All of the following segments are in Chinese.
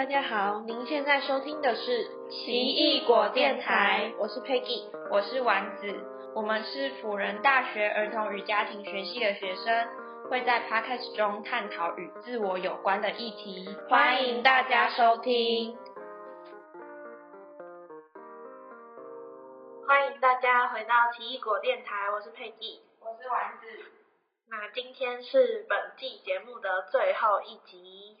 大家好，您现在收听的是奇异果电台，我是 Peggy，我是丸子，我们是辅仁大学儿童与家庭学系的学生，会在 Podcast 中探讨与自我有关的议题，欢迎大家收听。欢迎大家回到奇异果电台，我是 Peggy，我是丸子。那今天是本季节目的最后一集。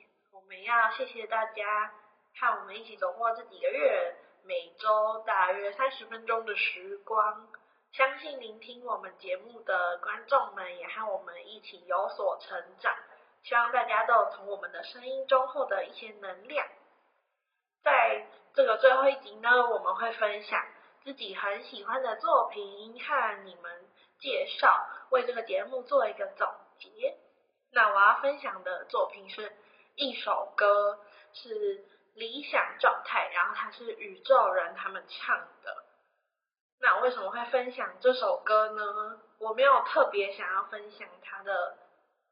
我们要谢谢大家和我们一起走过这几个月，每周大约三十分钟的时光。相信聆听我们节目的观众们也和我们一起有所成长。希望大家都从我们的声音中获得一些能量。在这个最后一集呢，我们会分享自己很喜欢的作品和你们介绍，为这个节目做一个总结。那我要分享的作品是。一首歌是理想状态，然后它是宇宙人他们唱的。那我为什么会分享这首歌呢？我没有特别想要分享它的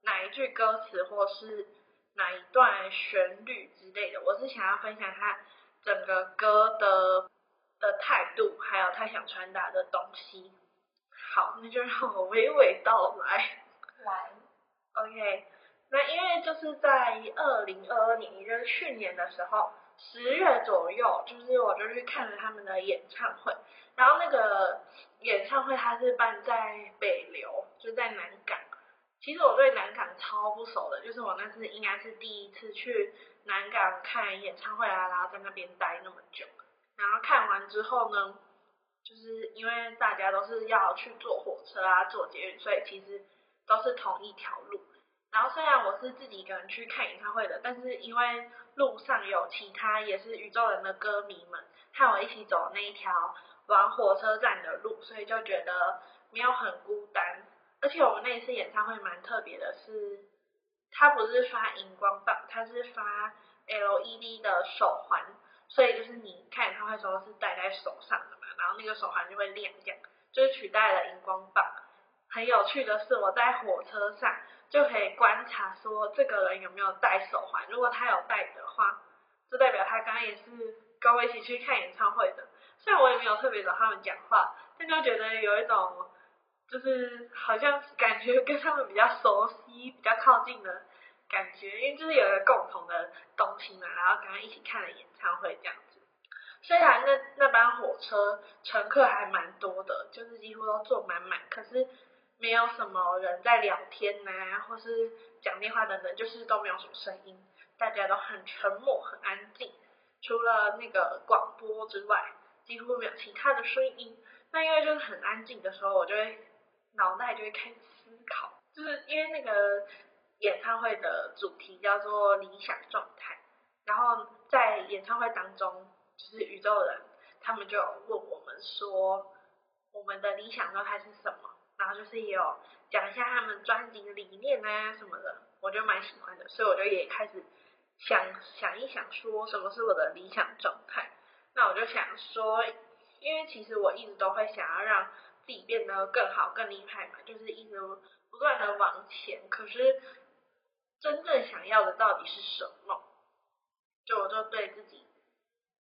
哪一句歌词或是哪一段旋律之类的，我是想要分享它整个歌的的态度，还有他想传达的东西。好，那就让我娓娓道来。来，OK。那因为就是在二零二二年，也就是去年的时候，十月左右，就是我就去看了他们的演唱会。然后那个演唱会它是办在北流，就在南港。其实我对南港超不熟的，就是我那次应该是第一次去南港看演唱会啊，然后在那边待那么久。然后看完之后呢，就是因为大家都是要去坐火车啊，坐捷运，所以其实都是同一条路。然后虽然我是自己一个人去看演唱会的，但是因为路上有其他也是宇宙人的歌迷们和我一起走那一条往火车站的路，所以就觉得没有很孤单。而且我们那一次演唱会蛮特别的，是它不是发荧光棒，它是发 LED 的手环，所以就是你看演唱会的时候是戴在手上的嘛，然后那个手环就会亮，这样就是取代了荧光棒。很有趣的是，我在火车上。就可以观察说这个人有没有戴手环，如果他有戴的话，就代表他刚刚也是跟我一起去看演唱会的。虽然我也没有特别找他们讲话，但就觉得有一种就是好像感觉跟他们比较熟悉、比较靠近的感觉，因为就是有一个共同的东西嘛，然后刚刚一起看了演唱会这样子。虽然那那班火车乘客还蛮多的，就是几乎都坐满满，可是。没有什么人在聊天呐，或是讲电话等等，就是都没有什么声音，大家都很沉默、很安静，除了那个广播之外，几乎没有其他的声音。那因为就是很安静的时候，我就会脑袋就会开始思考，就是因为那个演唱会的主题叫做理想状态，然后在演唱会当中，就是宇宙人他们就问我们说，我们的理想状态是什么？然后就是也有讲一下他们专辑的理念啊什么的，我就蛮喜欢的，所以我就也开始想想一想，说什么是我的理想状态。那我就想说，因为其实我一直都会想要让自己变得更好、更厉害嘛，就是一直不断的往前。可是真正想要的到底是什么？就我就对自己，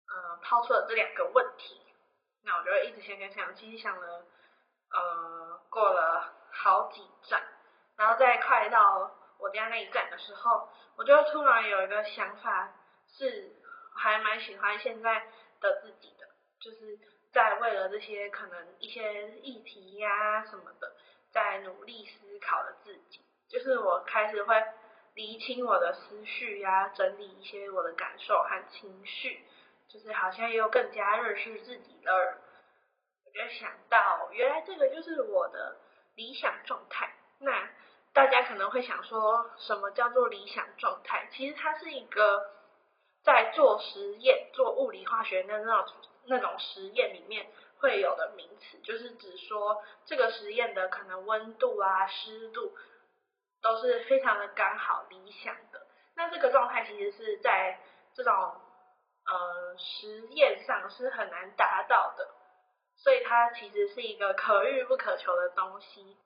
呃，抛出了这两个问题。那我就一直想想想，其实想了。呃，过了好几站，然后在快到我家那一站的时候，我就突然有一个想法，是还蛮喜欢现在的自己的，就是在为了这些可能一些议题呀什么的，在努力思考的自己，就是我开始会理清我的思绪呀，整理一些我的感受和情绪，就是好像又更加认识自己了。我就想到，原来这个就是我的理想状态。那大家可能会想说，什么叫做理想状态？其实它是一个在做实验、做物理化学的那种那种实验里面会有的名词，就是指说这个实验的可能温度啊、湿度都是非常的刚好、理想的。那这个状态其实是在这种呃实验上是很难达到的。所以它其实是一个可遇不可求的东西。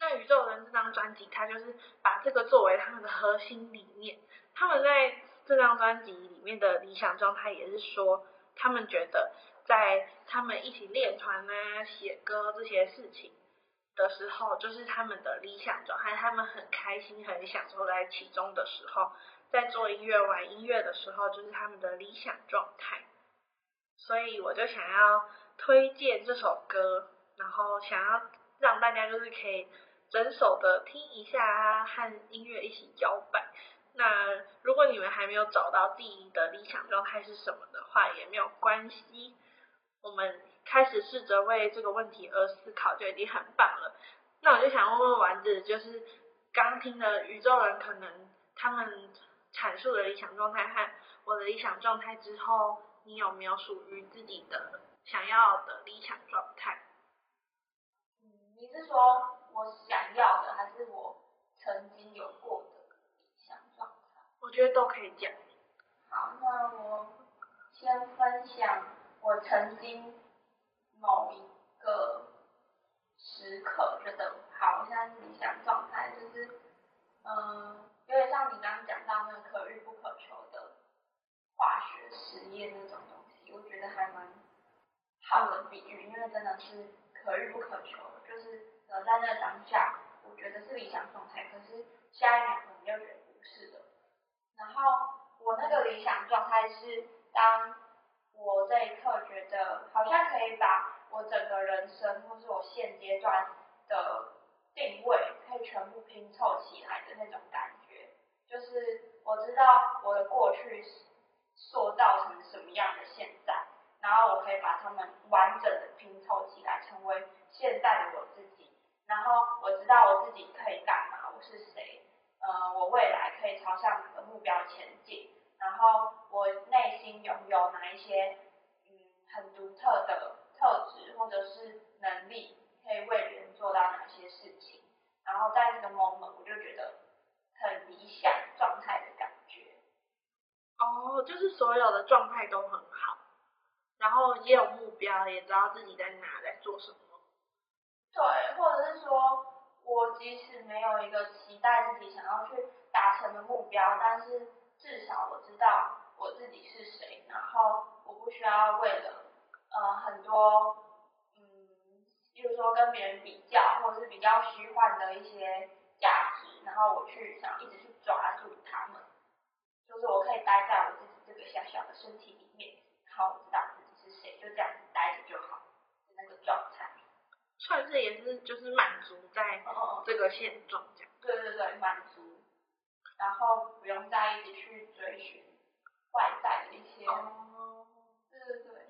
那宇宙人这张专辑，它就是把这个作为他们的核心理念。他们在这张专辑里面的理想状态也是说，他们觉得在他们一起练团啊、写歌这些事情的时候，就是他们的理想状态，他们很开心、很享受在其中的时候，在做音乐、玩音乐的时候，就是他们的理想状态。所以我就想要推荐这首歌，然后想要让大家就是可以整首的听一下，和音乐一起摇摆。那如果你们还没有找到自己的理想状态是什么的话，也没有关系。我们开始试着为这个问题而思考，就已经很棒了。那我就想问问丸子，就是刚听的宇宙人可能他们阐述的理想状态和我的理想状态之后。你有没有属于自己的想要的理想状态？嗯，你是说我想要的，还是我曾经有过的理想状态？我觉得都可以讲。好，那我先分享我曾经某一个时刻觉得好，现在是理想状态，就是嗯，有点像你刚刚讲到那个可遇不可求的。化学实验那种东西，我觉得还蛮好的比喻，因为真的是可遇不可求。就是呃，在那当下，我觉得是理想状态，可是下一秒可能又觉得不是的。然后我那个理想状态是，当我这一刻觉得好像可以把我整个人生，或是我现阶段的定位，可以全部拼凑起来的那种感觉。就是我知道我的过去。塑造成什么样的现在，然后我可以把它们完整的拼凑起来，成为现在的我自己。然后我知道我自己可以干嘛，我是谁，呃，我未来可以朝向哪个目标前进。然后我内心拥有哪一些嗯很独特的特质或者是能力，可以为人做到哪些事情。然后在这个 moment，我就觉得很理想状态的感觉。哦，就是所有的状态都很好，然后也有目标，也知道自己在哪，在做什么。对，或者是说，我即使没有一个期待自己想要去达成的目标，但是至少我知道我自己是谁，然后我不需要为了呃很多嗯，比如说跟别人比较，或者是比较虚幻的一些价值，然后我去想一直去抓住他们。就是我可以待在我自己这个小小的身体里面，然后知道，就这样子待着就好，那个状态。算是也是就是满足在这个现状这样。对对对，满足，然后不用再一直去追寻外在的一些。哦。对对对。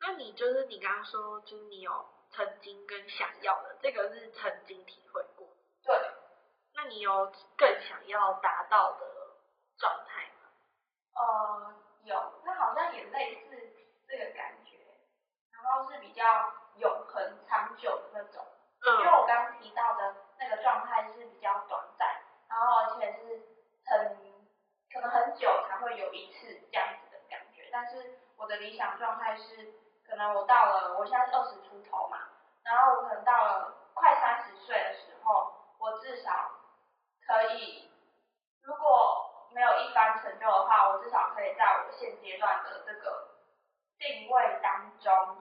那你就是你刚刚说，就是你有曾经跟想要的，这个是曾经体会过。对。那你有更想要达到的？状态吗呃，有，那好像也类似这个感觉，然后是比较永恒、长久的那种。嗯。因为我刚刚提到的那个状态是比较短暂，然后而且是很可能很久才会有一次这样子的感觉。但是我的理想状态是，可能我到了，我现在是二十出头嘛，然后我可能到了快三十岁的时候，我至少可以，如果。没有一番成就的话，我至少可以在我现阶段的这个定位当中，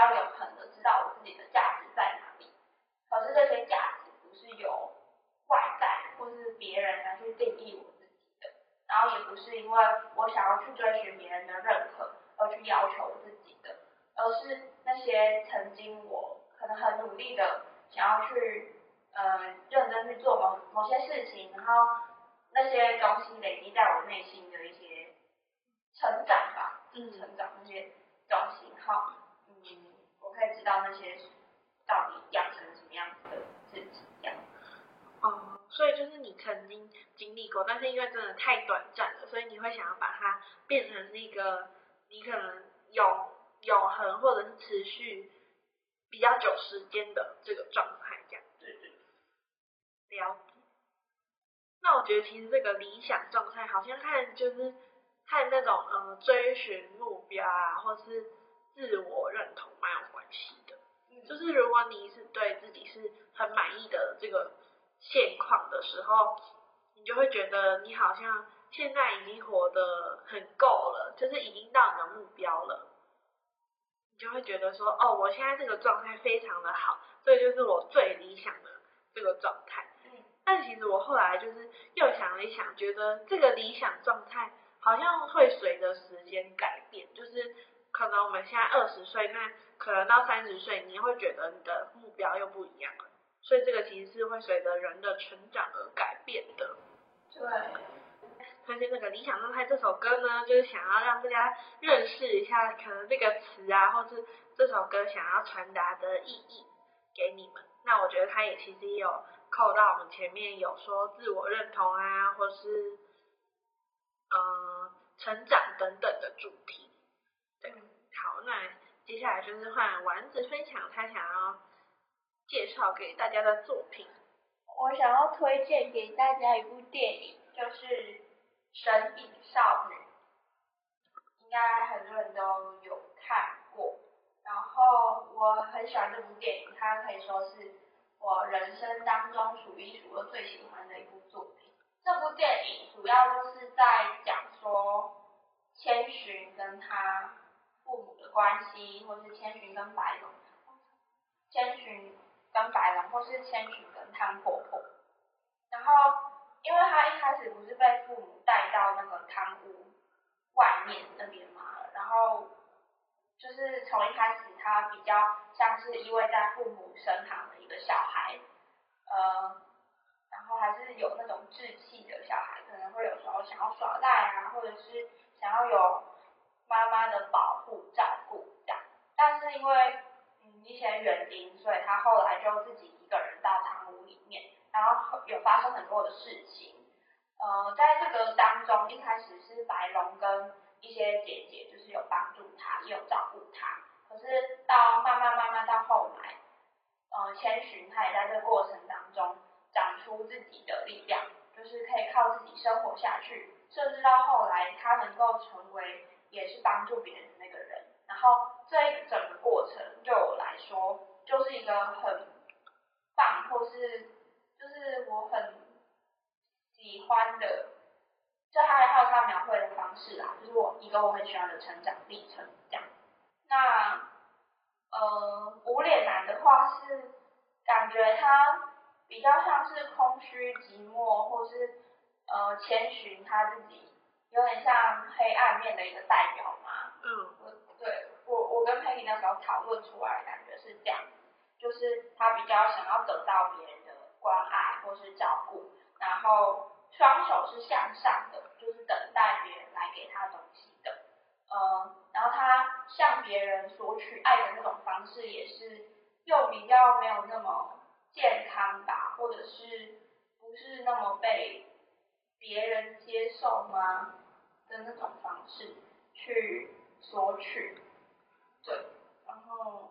较永恒的知道我自己的价值在哪里。可是这些价值不是由外在或是别人来去定义我自己的，然后也不是因为我想要去追寻别人的认可而去要求我自己的，而是那些曾经我可能很努力的想要去，呃，认真去做某某些事情，然后。那些东西累积在我内心的一些成长吧，嗯，成长那些东西，好，嗯，我可以知道那些到底养成什么样子的自己，这样。哦，所以就是你曾经经历过，但是因为真的太短暂了，所以你会想要把它变成是一个你可能永永恒或者是持续比较久时间的这个状态，这样。对对。了解。那我觉得其实这个理想状态好像看就是看那种呃追寻目标啊，或是自我认同蛮有关系的。就是如果你是对自己是很满意的这个现况的时候，你就会觉得你好像现在已经活得很够了，就是已经到你的目标了，你就会觉得说，哦，我现在这个状态非常的好，这就是我最理想的这个状态。嗯，但其实我后来就是又想了一想，觉得这个理想状态好像会随着时间改变，就是可能我们现在二十岁，那可能到三十岁，你会觉得你的目标又不一样了。所以这个其实是会随着人的成长而改变的。对。推荐那个《理想状态》这首歌呢，就是想要让大家认识一下可能这个词啊，或是这首歌想要传达的意义给你们。那我觉得它也其实也有扣到我们前面有说自我认同啊，或是嗯成长等等的主题。对，好，那接下来就是换丸子分享他想要介绍给大家的作品。我想要推荐给大家一部电影，就是《神隐少女》，应该很多人都有看过。然后我很喜欢这部电影，它可以说是我人生当中数一数二最喜欢的一部作品。这部电影主要就是在讲说千寻跟他父母的关系，或是千寻跟白龙，千寻跟白龙，或是千寻跟汤婆婆。然后，因为他一开始不是被父母带到那个汤屋外面那边嘛，然后就是从一开始他比较像是依偎在父母身旁的一个小孩，呃，然后还是有那种稚气的小孩，可能会有时候想要耍赖啊，或者是想要有妈妈的保护照顾这样，但是因为嗯一些原因，所以他后来就自己一个人到堂屋里面。然后有发生很多的事情，呃，在这个当中，一开始是白龙跟一些姐姐就是有帮助他，也有照顾他。可是到慢慢慢慢到后来，呃，千寻他也在这个过程当中长出自己的力量，就是可以靠自己生活下去，甚至到后来他能够成为也是帮助别人的那个人。然后这一整个过程对我来说就是一个很棒，或是。就是我很喜欢的，就还还有他描绘的方式啦，就是我一个我很喜欢的成长历程这样。那呃无脸男的话是感觉他比较像是空虚寂寞，或是呃千寻他自己有点像黑暗面的一个代表嘛。嗯。我我跟佩妮那时候讨论出来的感觉是这样，就是他比较想要得到别人的。关爱或是照顾，然后双手是向上的，就是等待别人来给他东西的，呃，然后他向别人索取爱的那种方式，也是又比较没有那么健康吧，或者是不是那么被别人接受吗的那种方式去索取，对，然后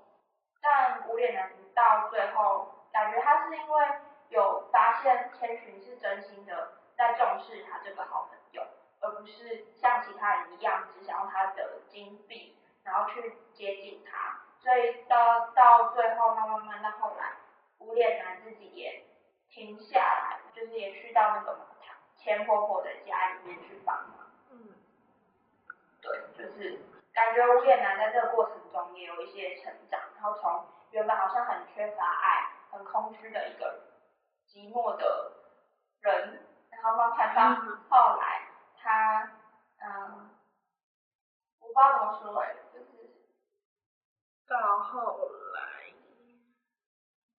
但无脸男到最后，感觉他是因为。有发现千寻是真心的在重视他这个好朋友，而不是像其他人一样只想要他的金币，然后去接近他。所以到到最后，慢慢慢到后来，无脸男自己也停下来，就是也去到那个钱婆婆的家里面去帮忙。嗯，对，就是感觉无脸男在这个过程中也有一些成长，然后从原本好像很缺乏爱、很空虚的一个。寂寞的人，然后慢慢到后来，他，嗯，我不知道怎么说哎，就是到后来，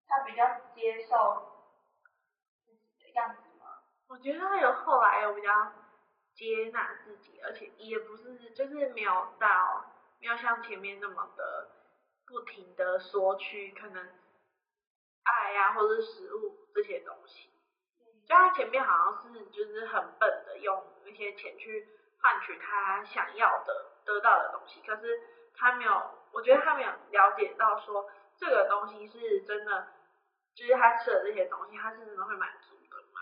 他比较接受自己的样子吗？我觉得他有后来有比较接纳自己，而且也不是就是没有到没有像前面那么的不停的索取，可能爱呀或者是食物。这些东西，就他前面好像是就是很笨的用那些钱去换取他想要的得到的东西，可是他没有，我觉得他没有了解到说这个东西是真的，就是他吃的这些东西，他是真的会满足的嘛？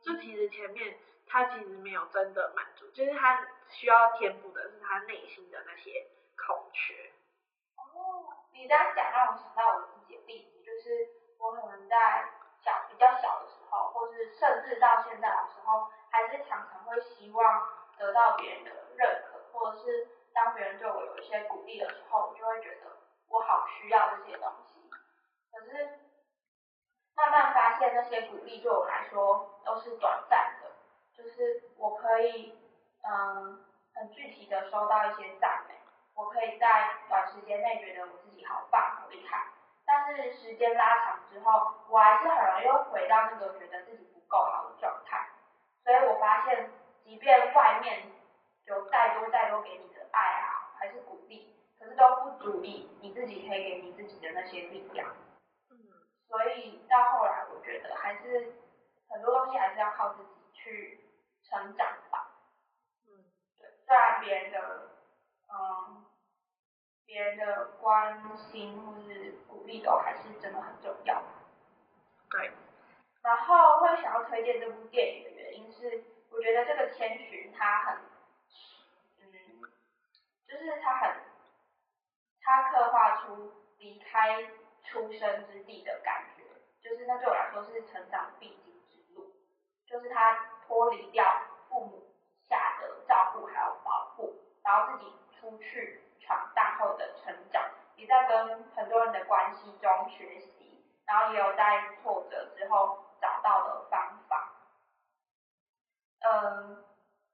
就其实前面他其实没有真的满足，就是他需要填补的是他内心的那些空缺。哦，你这样讲让我想到我自己的例子，就是我可能在。小比较小的时候，或是甚至到现在的时候，还是常常会希望得到别人的认可，或者是当别人对我有一些鼓励的时候，我就会觉得我好需要这些东西。可是慢慢发现，那些鼓励对我来说都是短暂的，就是我可以嗯很具体的收到一些赞美，我可以在短时间内觉得我自己好棒好厉害。但是时间拉长之后，我还是很容易又回到那个觉得自己不够好的状态。所以我发现，即便外面有再多再多给你的爱啊，还是鼓励，可是都不足以你自己可以给你自己的那些力量。嗯，所以到后来，我觉得还是很多东西还是要靠自己去成长吧。嗯，对，虽然别人的，嗯。别人的关心或是鼓励都还是真的很重要。对。然后会想要推荐这部电影的原因是，我觉得这个千寻他很，嗯，就是他很，他刻画出离开出生之地的感觉，就是那对我来说是成长必经之路，就是他脱离掉父母下的照顾还有保护，然后自己出去。闯荡后的成长，也在跟很多人的关系中学习，然后也有在挫折之后找到的方法。嗯，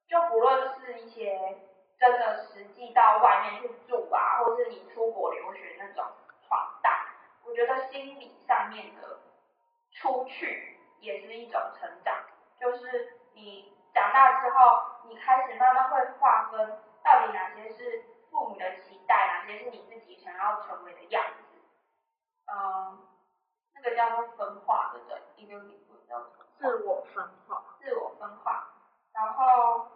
就不论是一些真的实际到外面去住啊，或是你出国留学那种闯荡，我觉得心理上面的出去也是一种成长。就是你长大之后，你开始慢慢会划分到底哪些是。父母的期待，哪些是你自己想要成为的样子？嗯，那个叫做分化，对不对？一个理论叫自我分化。自我分化。然后，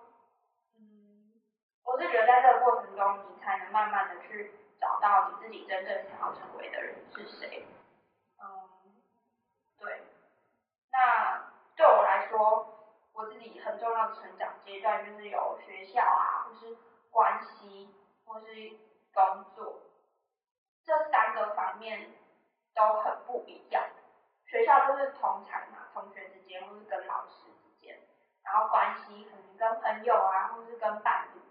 嗯，我是觉得在这个过程中，你才能慢慢的去找到你自己真正想要成为的人是谁。嗯，对。那对我来说，我自己很重要的成长阶段，就是有学校啊，或是关系。或是工作，这三个方面都很不一样。学校就是同才嘛，同学之间或是跟老师之间，然后关系可能跟朋友啊，或是跟伴侣，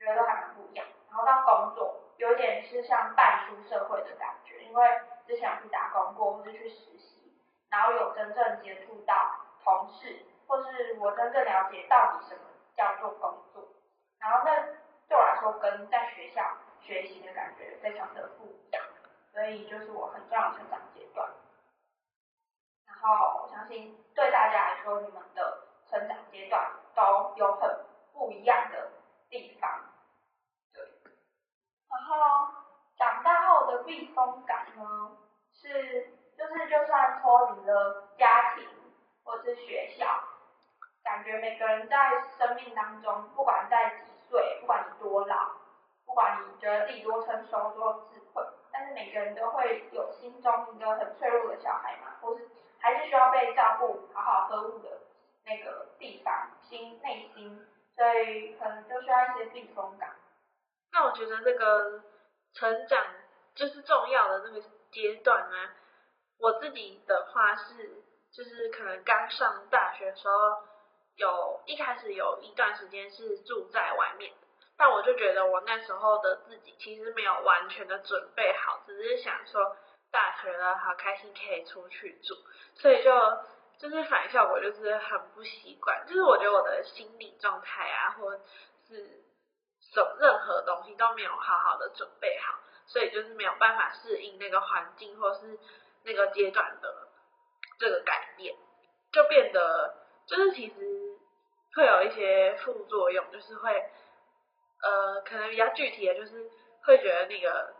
觉得都还蛮不一样。然后到工作，有点是像半出社会的感觉，因为之前有去打工过，或是去实习，然后有真正接触到同事，或是我真正了解到底什么叫做工作，然后那。对我来说，跟在学校学习的感觉非常的不一样，所以就是我很重要的成长阶段。然后我相信对大家来说，你们的成长阶段都有很不一样的地方。对。然后长大后的避风港呢，是就是就算脱离了家庭或是学校，感觉每个人在生命当中，不管在几岁，不管你多老，不管你觉得自己多成熟、多智慧，但是每个人都会有心中一个很脆弱的小孩嘛，或是还是需要被照顾、好好呵护的那个地方，心内心，所以可能就需要一些避风港。那我觉得这个成长就是重要的那个阶段啊，我自己的话是，就是可能刚上大学的时候。有一开始有一段时间是住在外面，但我就觉得我那时候的自己其实没有完全的准备好，只是想说大学了好开心可以出去住，所以就就是反效果就是很不习惯，就是我觉得我的心理状态啊，或是什任何东西都没有好好的准备好，所以就是没有办法适应那个环境或是那个阶段的这个改变，就变得就是其实。会有一些副作用，就是会，呃，可能比较具体的就是会觉得那个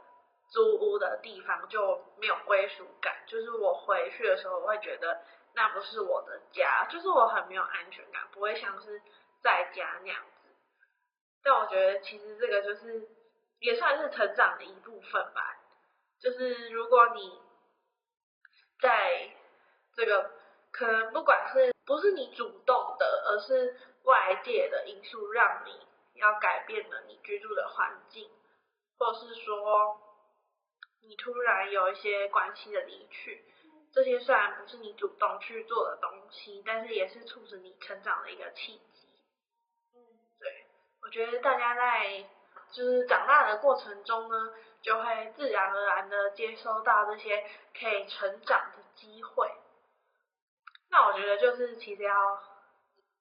租屋的地方就没有归属感，就是我回去的时候，我会觉得那不是我的家，就是我很没有安全感，不会像是在家那样子。但我觉得其实这个就是也算是成长的一部分吧，就是如果你在这个。可能不管是不是你主动的，而是外界的因素让你要改变了你居住的环境，或是说你突然有一些关系的离去，这些虽然不是你主动去做的东西，但是也是促使你成长的一个契机。嗯，对，我觉得大家在就是长大的过程中呢，就会自然而然的接收到这些可以成长的机会。那我觉得就是其实要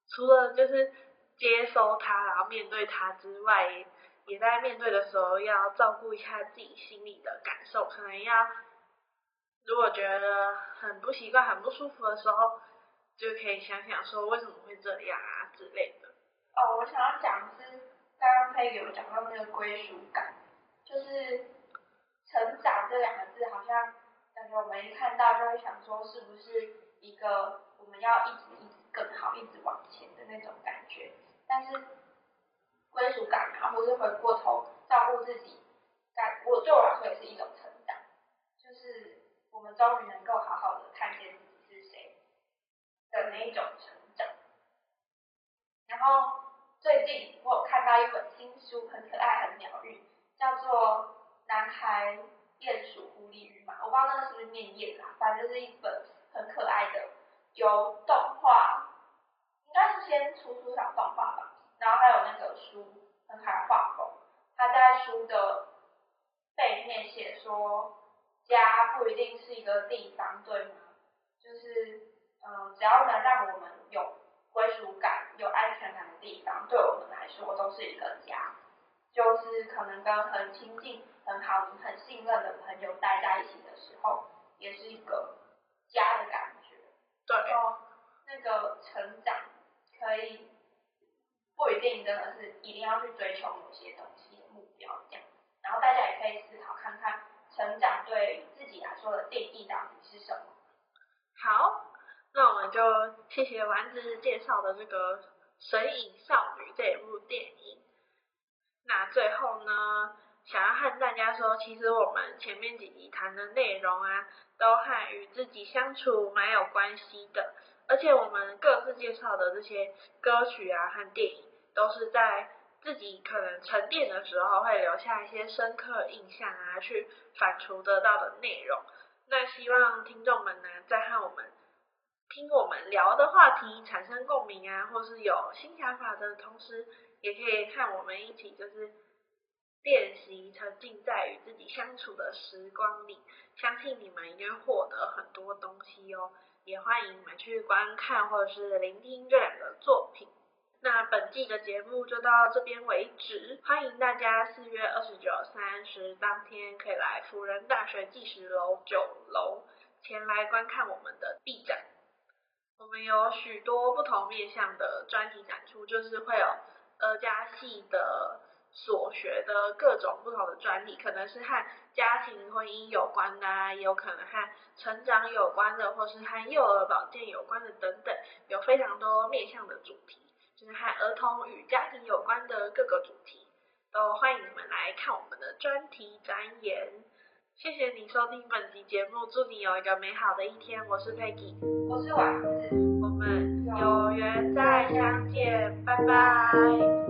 除了就是接收它，然后面对它之外，也在面对的时候要照顾一下自己心里的感受，可能要如果觉得很不习惯、很不舒服的时候，就可以想想说为什么会这样啊之类的。哦，我想要讲是刚刚佩有讲到那个归属感，就是成长这两个字，好像感觉我们一看到就会想说，是不是一个我们要一直一直更好、一直往？但是归属感啊，或是回过头照顾自己，感我对我来说也是一种成长，就是我们终于能够好好的看见自己是谁的那一种成长。然后最近我有看到一本新书，很可爱、很疗愈，叫做《男孩、鼹鼠、狐狸与马》，我不知道那个是不是念鼹啦，反正是一本很可爱的，由动画，该是先出出场动画吧，然后还有那个书，很可爱画风。他在书的背面写说，家不一定是一个地方，对吗？就是，嗯，只要能让我们有归属感、有安全感的地方，对我们来说都是一个家。就是可能跟很亲近、很好、你很信任的朋友待在一起的时候，也是一个家的感觉。对，然后那个成长可以不一定真的是一定要去追求某些东西的目标这样，然后大家也可以思考看看，成长对自己来说的定义到底是什么。好，那我们就谢谢丸子介绍的这个《神隐少女》这一部电影。那最后呢，想要和大家说，其实我们前面几集谈的内容啊，都和与自己相处蛮有关系的。而且我们各自介绍的这些歌曲啊和电影，都是在自己可能沉淀的时候，会留下一些深刻印象啊，去反刍得到的内容。那希望听众们呢，在和我们听我们聊的话题产生共鸣啊，或是有新想法的同时，也可以和我们一起就是练习沉浸在与自己相处的时光里。相信你们一定会获得很多东西哦。也欢迎你们去观看或者是聆听这两个作品。那本季的节目就到这边为止，欢迎大家四月二十九、三十当天可以来辅仁大学计时楼九楼前来观看我们的 B 展。我们有许多不同面向的专题展出，就是会有儿家系的所学的各种不同的专利，可能是和家庭婚姻有关的啊，也有可能和成长有关的，或是和幼儿保健有关的等等，有非常多面向的主题。就是和儿童与家庭有关的各个主题，都欢迎你们来看我们的专题展演。谢谢你收听本集节目，祝你有一个美好的一天。我是 Peggy，我是丸子，我们有缘再相见，拜拜。